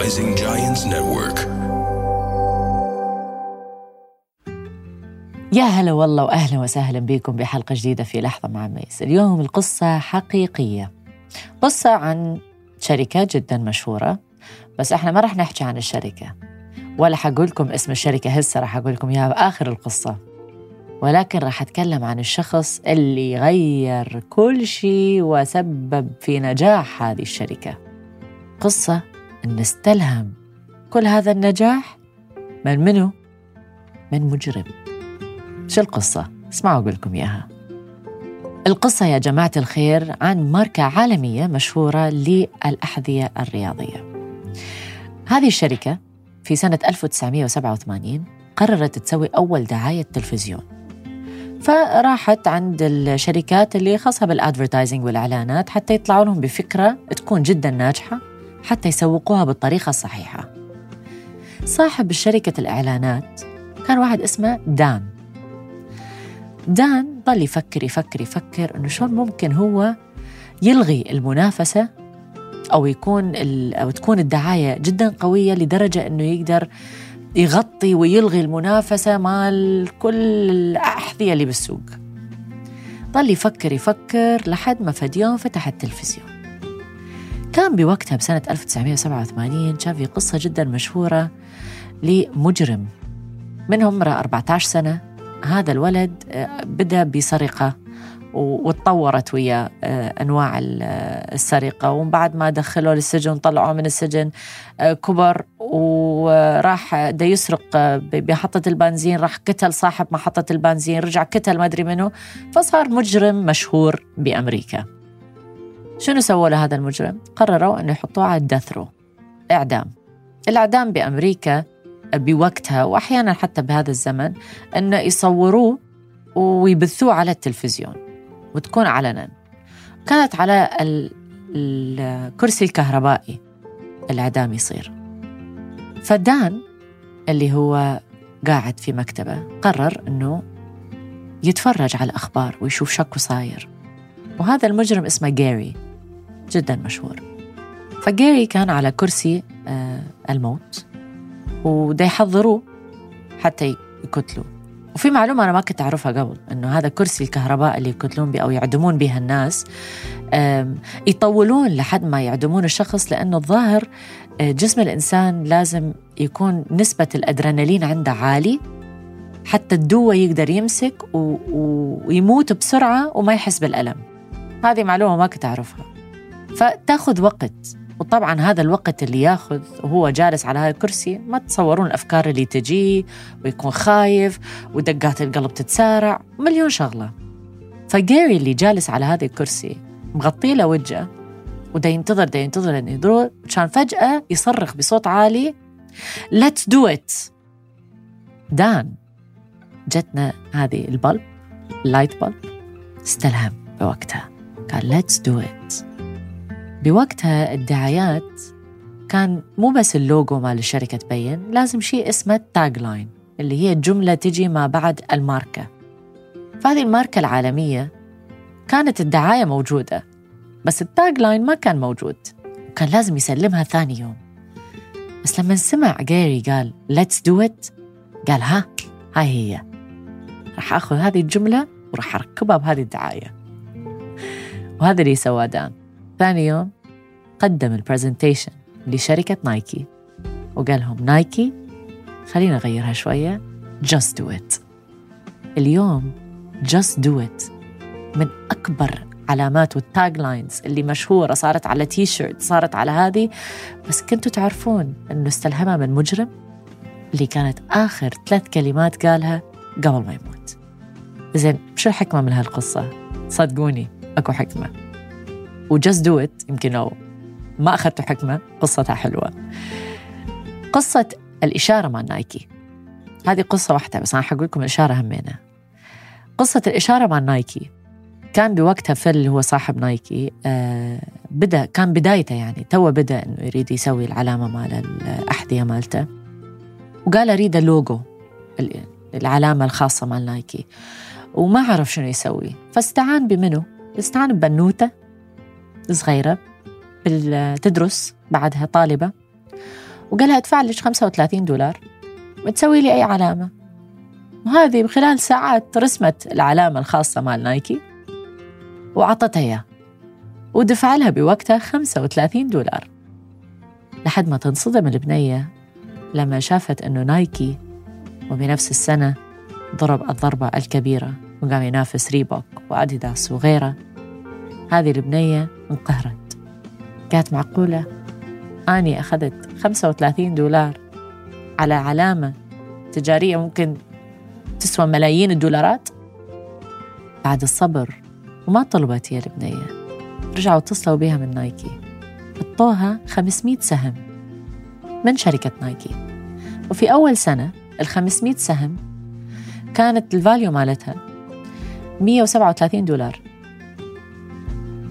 Rising Giants Network. يا هلا والله وأهلا وسهلا بكم بحلقة جديدة في لحظة مع ميس. اليوم القصة حقيقية. قصة عن شركة جدا مشهورة بس إحنا ما راح نحكي عن الشركة. ولا حقول لكم اسم الشركة هسه راح أقول لكم إياها بآخر القصة. ولكن راح أتكلم عن الشخص اللي غير كل شيء وسبب في نجاح هذه الشركة. قصة أن استلهم كل هذا النجاح من منو؟ من مجرم. شو القصة؟ اسمعوا أقول لكم إياها. القصة يا جماعة الخير عن ماركة عالمية مشهورة للأحذية الرياضية. هذه الشركة في سنة 1987 قررت تسوي أول دعاية تلفزيون. فراحت عند الشركات اللي خاصة بالأدفرتايزنج والإعلانات حتى يطلعوا لهم بفكرة تكون جدا ناجحة. حتى يسوقوها بالطريقة الصحيحة. صاحب شركة الإعلانات كان واحد اسمه دان. دان ضل يفكر يفكر يفكر إنه شلون ممكن هو يلغي المنافسة أو يكون أو تكون الدعاية جدا قوية لدرجة إنه يقدر يغطي ويلغي المنافسة مال كل الأحذية اللي بالسوق. ضل يفكر يفكر لحد ما فد يوم فتح التلفزيون. كان بوقتها بسنة 1987 كان في قصة جدا مشهورة لمجرم. من عمره 14 سنة. هذا الولد آه، بدأ بسرقة وتطورت ويا آه، أنواع آه، السرقة. ومن بعد ما دخلوا للسجن طلعوا من السجن كبر. وراح دا يسرق بمحطه البنزين. راح قتل صاحب محطة البنزين. رجع قتل ما أدري منه فصار مجرم مشهور بأمريكا. شنو سووا لهذا المجرم؟ قرروا إنه يحطوه على الدثرو اعدام الإعدام. بأمريكا بوقتها وأحيانا حتى بهذا الزمن إنه يصوروه ويبثوه على التلفزيون وتكون علنا. كانت على الكرسي الكهربائي الإعدام يصير. فدان اللي هو قاعد في مكتبه قرر إنه يتفرج على الأخبار ويشوف شكو صاير. وهذا المجرم اسمه جاري جدا مشهور. فجاري كان على كرسي آه، الموت وده يحضروه حتى يقتلوا وفي معلومة أنا ما كنت أعرفها قبل إنه هذا كرسي الكهرباء اللي يقتلون به أو يعدمون به الناس يطولون لحد ما يعدمون الشخص لأنه الظاهر آه، جسم الإنسان لازم يكون نسبة الأدرينالين عنده عالي حتى الدوة يقدر يمسك ويموت بسرعة وما يحس بالألم. هذه معلومة ما كنت أعرفها. فتاخذ وقت. وطبعا هذا الوقت اللي ياخذ وهو جالس على هذا الكرسي ما تتصورون الأفكار اللي تجيه ويكون خايف ودقات القلب تتسارع مليون شغلة. فجيري اللي جالس على هذا الكرسي مغطي له وجهه ودا ينتظر دا ينتظر إنه يدور كان فجأة يصرخ بصوت عالي let's do it! دان. جتنا هذه ال bulb ال light bulb استلهم بوقتها. قال let's do it. بوقتها الدعايات كان مو بس اللوجو مال الشركة تبين لازم شيء اسمه ال tagline اللي هي جملة تجي ما بعد الماركة. فهذه الماركة العالمية كانت الدعاية موجودة بس ال tagline ما كان موجود وكان لازم يسلمها ثاني يوم. بس لما سمع جيري قال let's do it قال ها هاي هي راح أخذ هذه الجملة وراح أركبها بهذه الدعاية. وهذا اللي سواه دان. ثاني يوم قدم ال presentation لشركة نايكي. وقال لهم نايكي خلينا نغيرها شوية. Just do it. اليوم just do it من أكبر علامات وال taglines اللي مشهورة. صارت على تي شيرت صارت على هذه. بس كنتوا تعرفون أنه استلهمها من مجرم اللي كانت آخر ثلاث كلمات قالها قبل ما يموت. زين شو الحكمة من هالقصة؟ صدقوني أكو حكمة. و just do it يمكن لو ما أخذتوا حكمة قصتها حلوة. قصة الإشارة مع نايكي. هذه قصة واحدة بس أنا حقول لكم الإشارة همينة. قصة الإشارة مع نايكي كان بوقتها فيل اللي هو صاحب نايكي آه بدأ كان بدايته يعني تو بدأ إنه يريد يسوي العلامة مال الأحذية مالته. وقال أريد اللوجو العلامة الخاصة مال نايكي. وما عرف شنو يسوي. فاستعان بمنو؟ استعان ببنوتة. صغيرة تدرس بعدها طالبة. وقال لها أدفع لك 35 دولار وتسوي لي أي علامة. وهذه بخلال ساعات رسمت العلامة الخاصة مال نايكي وعطتها إياه. ودفع لها بوقتها 35 دولار. لحد ما تنصدم البنية لما شافت أنه نايكي وبنفس السنة ضرب الضربة الكبيرة وقام ينافس ريبوك وأديداس وغيره. هذه البنية انقهرت قالت معقولة؟ أني أخذت 35 دولار على علامة تجارية ممكن تسوى ملايين الدولارات؟ بعد الصبر وما طلبت هي البنية. رجعوا اتصلوا بها من نايكي. حطوها 500 سهم من شركة نايكي. وفي أول سنة ال 500 سهم كانت الفاليو مالتها 137 دولار.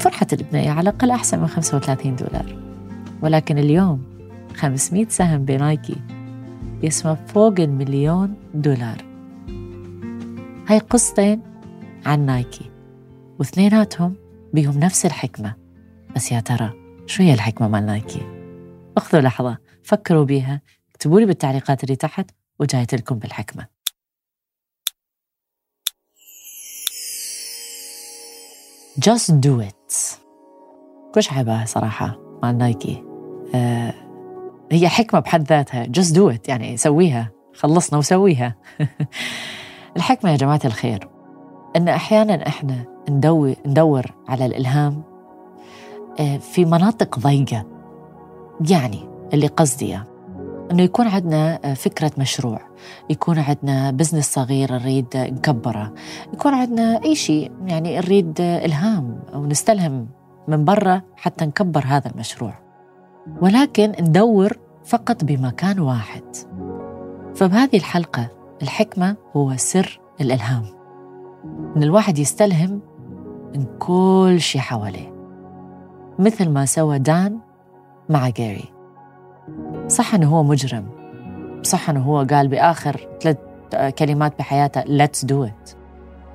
فرحت البنية على الأقل أحسن من 35 دولار. ولكن اليوم 500 سهم بنايكي يسوى فوق المليون دولار. هاي قصتين عن نايكي واثنيناتهم بيهم نفس الحكمة. بس يا ترى شو هي الحكمة مال نايكي؟ اخذوا لحظة فكروا بيها اكتبوا لي بالتعليقات اللي تحت وجايت لكم بالحكمة. Just do it. كوش عيبة صراحة مع نايكي. آه هي حكمة بحد ذاتها. Just do it. يعني سويها. خلصنا وسويها. الحكمة يا جماعة الخير إن أحيانا إحنا ندور, ندور على الإلهام آه، في مناطق ضيقة. يعني اللي قصدي إنه يكون عندنا آه، فكرة مشروع يكون عندنا بزنس صغير نريد نكبره يكون عندنا أي شيء يعني نريد إلهام أو نستلهم من برا حتى نكبر هذا المشروع. ولكن ندور فقط بمكان واحد. فبهذه الحلقة الحكمة هو سر الإلهام. إن الواحد يستلهم من كل شيء حواليه. مثل ما سوى دان مع جاري. صح إنه هو مجرم. صح إنه هو قال بآخر ثلاث كلمات بحياته let's do it.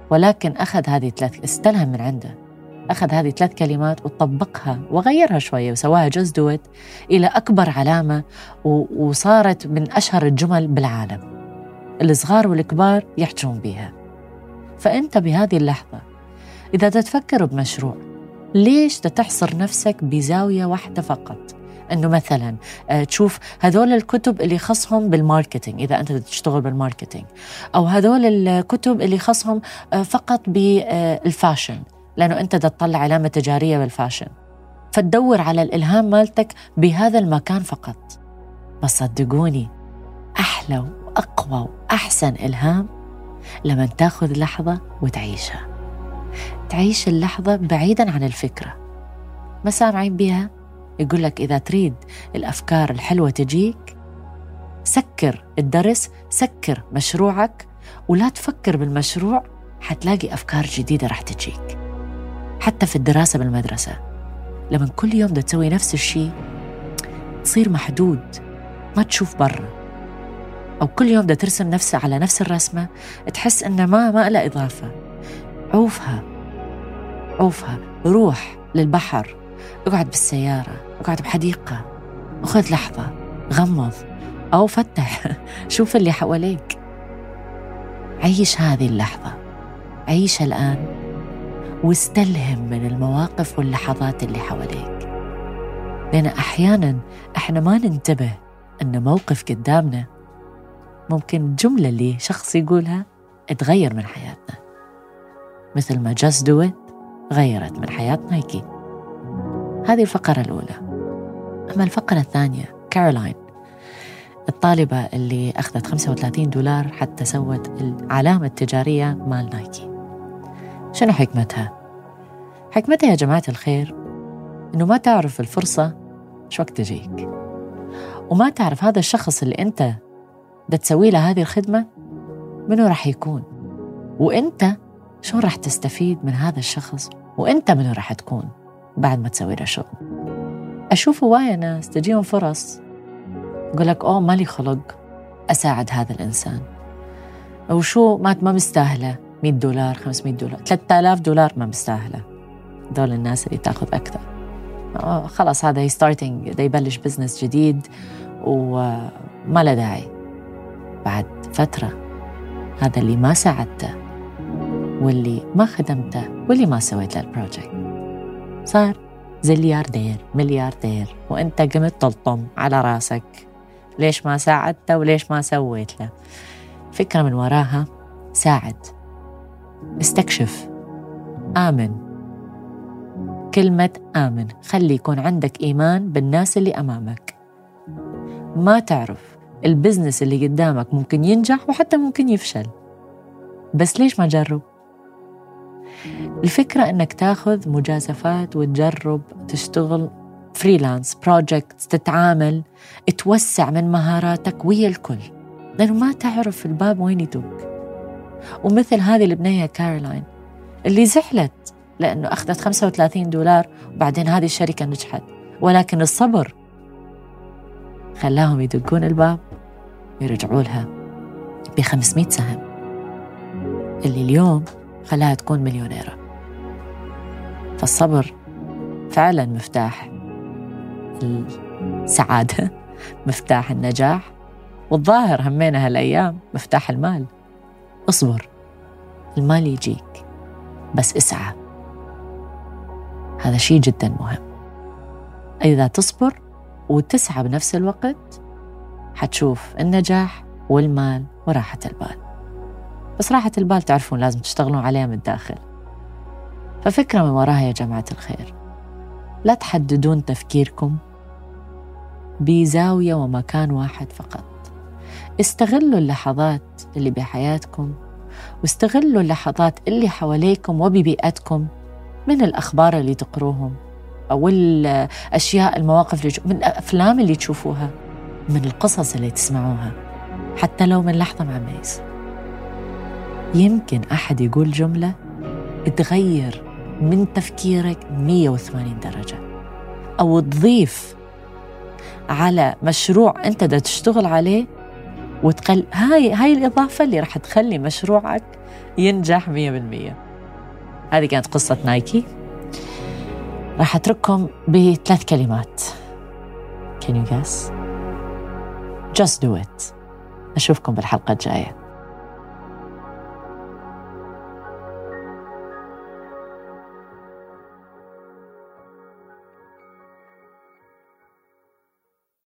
ولكن أخذ هذه ثلاث استلهم من عنده. أخذ هذه ثلاث كلمات وطبقها وغيرها شوية وسواها جوز دوت إلى أكبر علامة وصارت من أشهر الجمل بالعالم. الصغار والكبار يحجون بها. فأنت بهذه اللحظة إذا تتفكر بمشروع ليش تحصر نفسك بزاوية واحدة فقط؟ إنه مثلا آه، تشوف هذول الكتب اللي خصهم بال marketing إذا أنت تشتغل بال marketing. أو هذول الكتب اللي خصهم آه، فقط بال fashion لأنه أنت تطلع علامة تجارية بالفاشن. فتدور على الإلهام مالتك بهذا المكان فقط. بس صدقوني أحلى وأقوى وأحسن إلهام لما تأخذ لحظة وتعيشها. تعيش اللحظة بعيدا عن الفكرة. ما سامعين بها يقول لك إذا تريد الأفكار الحلوة تجيك سكر الدرس سكر مشروعك ولا تفكر بالمشروع حتلاقي أفكار جديدة رح تجيك. حتى في الدراسة بالمدرسة لما كل يوم دا تسوي نفس الشيء تصير محدود ما تشوف برا. أو كل يوم دا ترسم نفسها على نفس الرسمة تحس إنه ما ما لها إضافة. عوفها. عوفها. روح للبحر. اقعد بالسيارة. أقعد بحديقة. وخذ لحظة غمض أو فتح. شوف اللي حواليك. عيش هذه اللحظة. عيشها الآن. واستلهم من المواقف واللحظات اللي حواليك. لأن أحيانا إحنا ما ننتبه أن موقف قدامنا ممكن الجملة اللي شخص يقولها تغير من حياتنا. مثل ما just do it غيرت من حياة نايكي هذه الفقرة الأولى. أما الفقرة الثانية كارولاين الطالبة اللي أخذت 35 دولار حتى سوت العلامة التجارية مال نايكي. شنو حكمتها؟ حكمتها يا جماعة الخير إنه ما تعرف الفرصة شو وقت تجيك؟ وما تعرف هذا الشخص اللي أنت بدك تسوي له هذه الخدمة منو راح يكون؟ وأنت شو راح تستفيد من هذا الشخص؟ وأنت منو راح تكون بعد ما تسوي له شغل؟ أشوف هواية ناس تجيهم فرص. يقول لك أوه مالي خلق أساعد هذا الإنسان. أو شو؟ ما ما مستاهلة. 100 دولار 500 دولار 3000 دولار ما مستاهلة. دول الناس اللي تأخذ أكثر. خلاص هذا starting يبلش business جديد وما له داعي. بعد فترة هذا اللي ما ساعدته واللي ما خدمته واللي ما سويت له ال project صار؟ زلياردير ملياردير وإنت قمت تلطم على راسك. ليش ما ساعدته وليش ما سويت له فكرة من وراها ساعد. استكشف. آمن. كلمة آمن. خلي يكون عندك إيمان بالناس اللي أمامك. ما تعرف ال business اللي قدامك ممكن ينجح وحتى ممكن يفشل. بس ليش ما جرب؟ الفكرة أنك تاخذ مجازفات وتجرب تشتغل freelance project تتعامل توسع من مهاراتك ويا الكل. لأنه ما تعرف الباب وين يوديك. ومثل هذه البنية كارولاين اللي زعلت لأنه أخذت 35 دولار وبعدين هذه الشركة نجحت. ولكن الصبر خلاهم يدقون الباب ويرجعوا لها ب 500 سهم. اللي اليوم خلاها تكون مليونيرة. فالصبر فعلا مفتاح. السعادة مفتاح النجاح. والظاهر همينا هالأيام مفتاح المال. اصبر المال يجيك بس اسعى. هذا شيء جدا مهم. إذا تصبر وتسعى بنفس الوقت حتشوف النجاح والمال وراحة البال. بس راحة البال تعرفون لازم تشتغلون عليها من الداخل. ففكرة من وراها يا جماعة الخير. لا تحددون تفكيركم بزاوية ومكان واحد فقط. استغلوا اللحظات اللي بحياتكم واستغلوا اللحظات اللي حواليكم وببيئتكم من الأخبار اللي تقروهم أو الأشياء المواقف اللي من الأفلام اللي تشوفوها من القصص اللي تسمعوها حتى لو من لحظة مع ميز يمكن أحد يقول جملة تغير من تفكيرك 180 درجة. أو تضيف على مشروع أنت دا تشتغل عليه وتقل هاي هاي الإضافة اللي راح تخلي مشروعك ينجح 100% هذه كانت قصة نايكي. راح أترككم بثلاث كلمات. Can you guess? Just do it. أشوفكم بالحلقة الجاية.